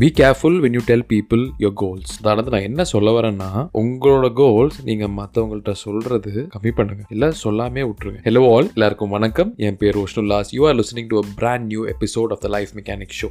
Be careful when you tell people your goals அதாவது நான் என்ன சொல்ல வரேன்னா உங்களோட கோல்ஸ் நீங்க மற்றவங்கள்ட்ட சொல்றது கம்மி பண்ணுங்க. இல்ல சொல்லாமே விட்டுருங்க. ஹலோ ஆல் எல்லாருக்கும் வணக்கம். என் பேர் Vishnulas you are listening to a brand new episode of the life mechanic show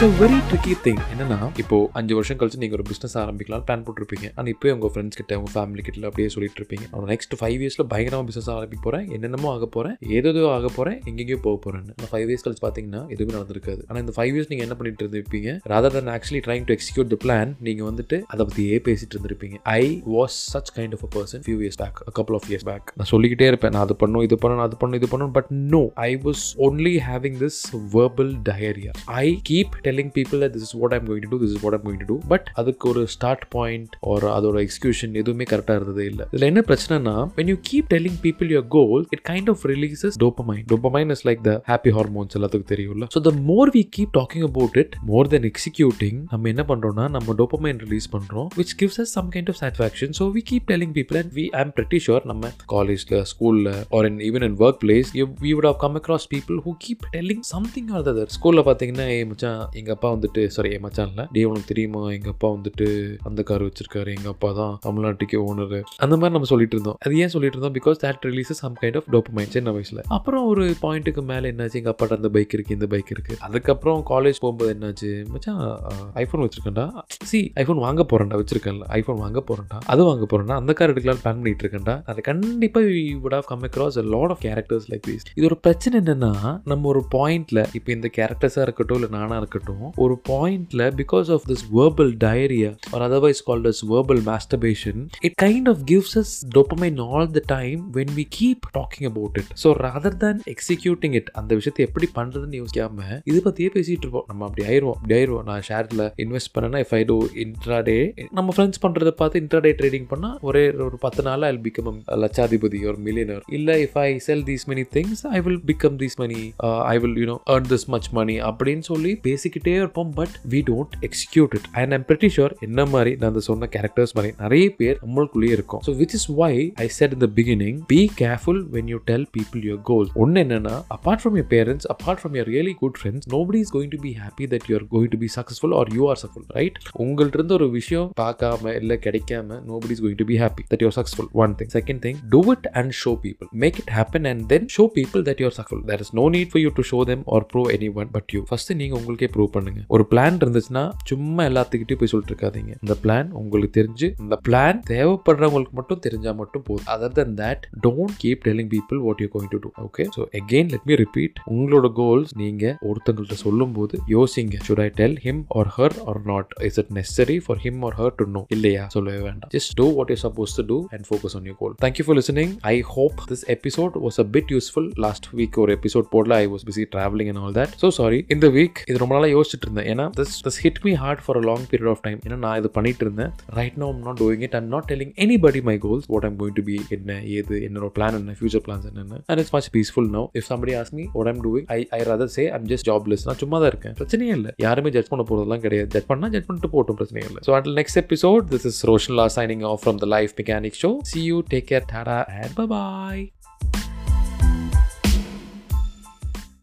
it's a very tricky thing என்னன்னா இப்போ அஞ்சு வருஷம் கழிச்சு நீங்க ஒரு பிசினஸ் ஆரம்பிக்கலாம் பிளான் போட்டுருப்பீங்க. ஆனால் இப்போ உங்க ஃப்ரெண்ட்ஸ் கிட்ட உங்க ஃபேமிலி கிட்ட அப்படியே சொல்லிட்டு இருப்பீங்க. அவன் நெக்ஸ்ட் ஃபைவ் இயர்ஸ்ல பயங்கரமா பிசினஸ் ஆரம்பிக்க போறேன். என்னென்னமோ ஆக போறேன். ஏதோ ஆக போறேன். எங்கெங்கயோ போக போகிறேன்னு நான் ஃபைவ் இயர்ஸ் கழிச்சு பாத்தீங்கன்னா எதுவுமே நடந்திருக்காது. ஆனால் இந்த ஃபைவ் இயர்ஸ் நீங்க என்ன பண்ணிட்டு இருந்திருப்பீங்க? Rather than actually trying to execute the plan நீங்க வந்துட்டு அதை பத்தியே பேசிட்டு இருந்திருப்பீங்க. I was such kind of a person few years back a couple of years back நான் சொல்லிக்கிட்டே இருப்பேன். நான் அது பண்ணும் இது பண்ணணும் அது பண்ணும் இது பண்ணும் but no I was only having this verbal diarrhoea I keep telling people this is what I'm going to do this is what I'm going to but அதுக்கு ஒரு ஸ்டார்ட் பாயிண்ட் ஒரு அதோட எக்ஸிக்யூஷன் எதுவுமே கரெக்டாக இருந்ததே இல்லை இதில் என்ன பிரச்சனைனா when you keep telling people your goal it kind of releases dopamine dopamine is like the happy hormones எல்லாத்துக்கும் தெரியும்ல so the more we keep talking about it more then executing நம்ம என்ன பண்ணுறோம்னா நம்ம டோபமைன் ரிலீஸ் பண்ணுறோம் which gives us some kind of satisfaction so we keep telling people and we I'm pretty sure நம்ம காலேஜில் ஸ்கூலில் or in even in work place we would have come across people who keep telling something or their ஸ்கூலில் பார்த்தீங்கன்னா ஏ மச்சான் எங்கள் அப்பா வந்துட்டு sorry என் மச்சான் இல்லை. டே உனக்கு தெரியுமா? எங்கள் அப்பா வந்துட்டு அந்த கார் வச்சிருக்காரு. எங்கள் அப்பா தான் தமிழ்நாட்டுக்கு ஓனர் அந்த மாதிரி நம்ம சொல்லிட்டு இருந்தோம். அது ஏன் சொல்லிட்டு இருந்தோம்? Because that release some kind of dopamine சின்ன வயசில். அப்புறம் ஒரு பாயிண்ட்டுக்கு மேலே என்னாச்சு? எங்கள் அப்பாட்ட அந்த பைக் இருக்குது இந்த பைக் இருக்குது அதுக்கப்புறம் காலேஜ் போகும்போது என்னாச்சு? மச்சான் ஐஃபோன் வச்சிருக்கேன்டா. சி ஐஃபோன் வாங்க போகிறேன்டா வச்சிருக்கேன்ல. ஐஃபோன் வாங்க போகிறேன்டா அது வாங்க போகிறேன்டா அந்த கார் எடுக்கலாம் பிளான் பண்ணிட்டு இருக்கேன்டா. அது you would have come across a lot of characters like this இது ஒரு பிரச்சனை என்னன்னா நம்ம ஒரு பாயிண்ட்ல இப்போ இந்த கேரக்டர்ஸாக இருக்கட்டும் இல்லை நானாக இருக்கட்டும் ஒரு பாயிண்ட்ல because of this verbal diarrhoea or otherwise called as verbal masturbation it kind of gives us dopamine all the time when we keep talking about it so rather than executing it அந்த விஷயத்தை எப்படி பண்றதுன்னு யோசிக்காம இது பத்தியே பேசிட்டு இருப்போம். நம்ம அப்படி ஆயிடுவோம் அப்படி ஆயிடுவோம் நான் ஷேர்ல இன்வெஸ்ட் பண்ணேன்னா இஃப் ஐ டூ இன்ட்ராடே நம்ம ஃப்ரெண்ட்ஸ் பண்றதை பார்த்து இன்ட்ராடே ட்ரேடிங் பண்ணா ஒரே ஒரு பத்து நாள் ஐ பிகம் லட்சாதிபதி ஒரு மில்லியனர் இல்ல if I sell these many things I will become these money I will you know earn this much money அப்படின்னு சொல்லி பேசிக்கிட்டு இருப்போம் but we don't execute it and I'm pretty sure என்ன மாதிரி நான் அந்த சொன்ன கேரக்டர்ஸ் மாதிரி நிறைய பேர் நம்மளுக்குள்ளேயே இருக்கும். So which is why I said in the beginning be careful when you tell people your goal ஒன்று என்னன்னா apart from your parents apart from your really good friends nobody is going to be happy that you are going to be successful or you are successful right உங்கள்ட்ட இருந்து ஒரு விஷயம் பார்க்காம இல்லை கிடைக்காம nobody is going to be happy that you're successful one thing second thing do it and show people make it happen and then show people that you're successful there is no need for you to show them or prove any one but you first நீங்கள் உங்களுக்கே prove பண்ணுங்க. ஒரு plan இருந்துச்சுன்னா சும்மா எல்லாத்துக்கிட்டையும் போய் சொல்லிட்டு இருக்காதீங்க இந்த பிளான் உங்களுக்கு தெரிஞ்சு இந்த பிளான் தேவைப்படுறவங்களுக்கு மட்டும் தெரிஞ்சா மட்டும் போதும். Other than that don't keep telling people what you going to do okay so again let me repeat உங்களோட கோல்ஸ் நீங்க ஒருத்தங்கள்ட்ட சொல்லும் போது யோசிங்க. Should I tell him or her or not is it necessary for him or her to know இல்லையா? சொல்லவே வேண்டாம். Just do what you suppose to do and focus on you goal thank you for listening I hope this episode was a bit useful last week ஒரு episode போடல. I was busy travelling and all that so sorry இந்த week இது ரொம்ப நாளாக யோசிச்சுட்டு இருந்தேன் ஏன்னா this this hit me hard for a long period of time ஏன்னா நான் இது பண்ணிட்டு இருந்தேன் right no I'm not doing it I'm not telling anybody my goals what I'm going to be என்ன ஏது என்னோட பிளான் என்ன ஃபியூச்சர் பிளான்ஸ் என்னென்ன. And it's much peaceful no if somebody ask me what I'm doing I I rather say I'm just jobless நான் சும்மா தான் இருக்கேன். பிரச்சனையே இல்லை. யாருமே ஜட்ஜ் பண்ண போகிறதுலாம் கிடையாது. ஜட்ஜ் பண்ணால் ஜட்ஜ் பண்ணிட்டு போட்டும். பிரச்சனையே இல்லை. So and next episode this is Roshan law signing off from the life mechanic show see you take care tata and bye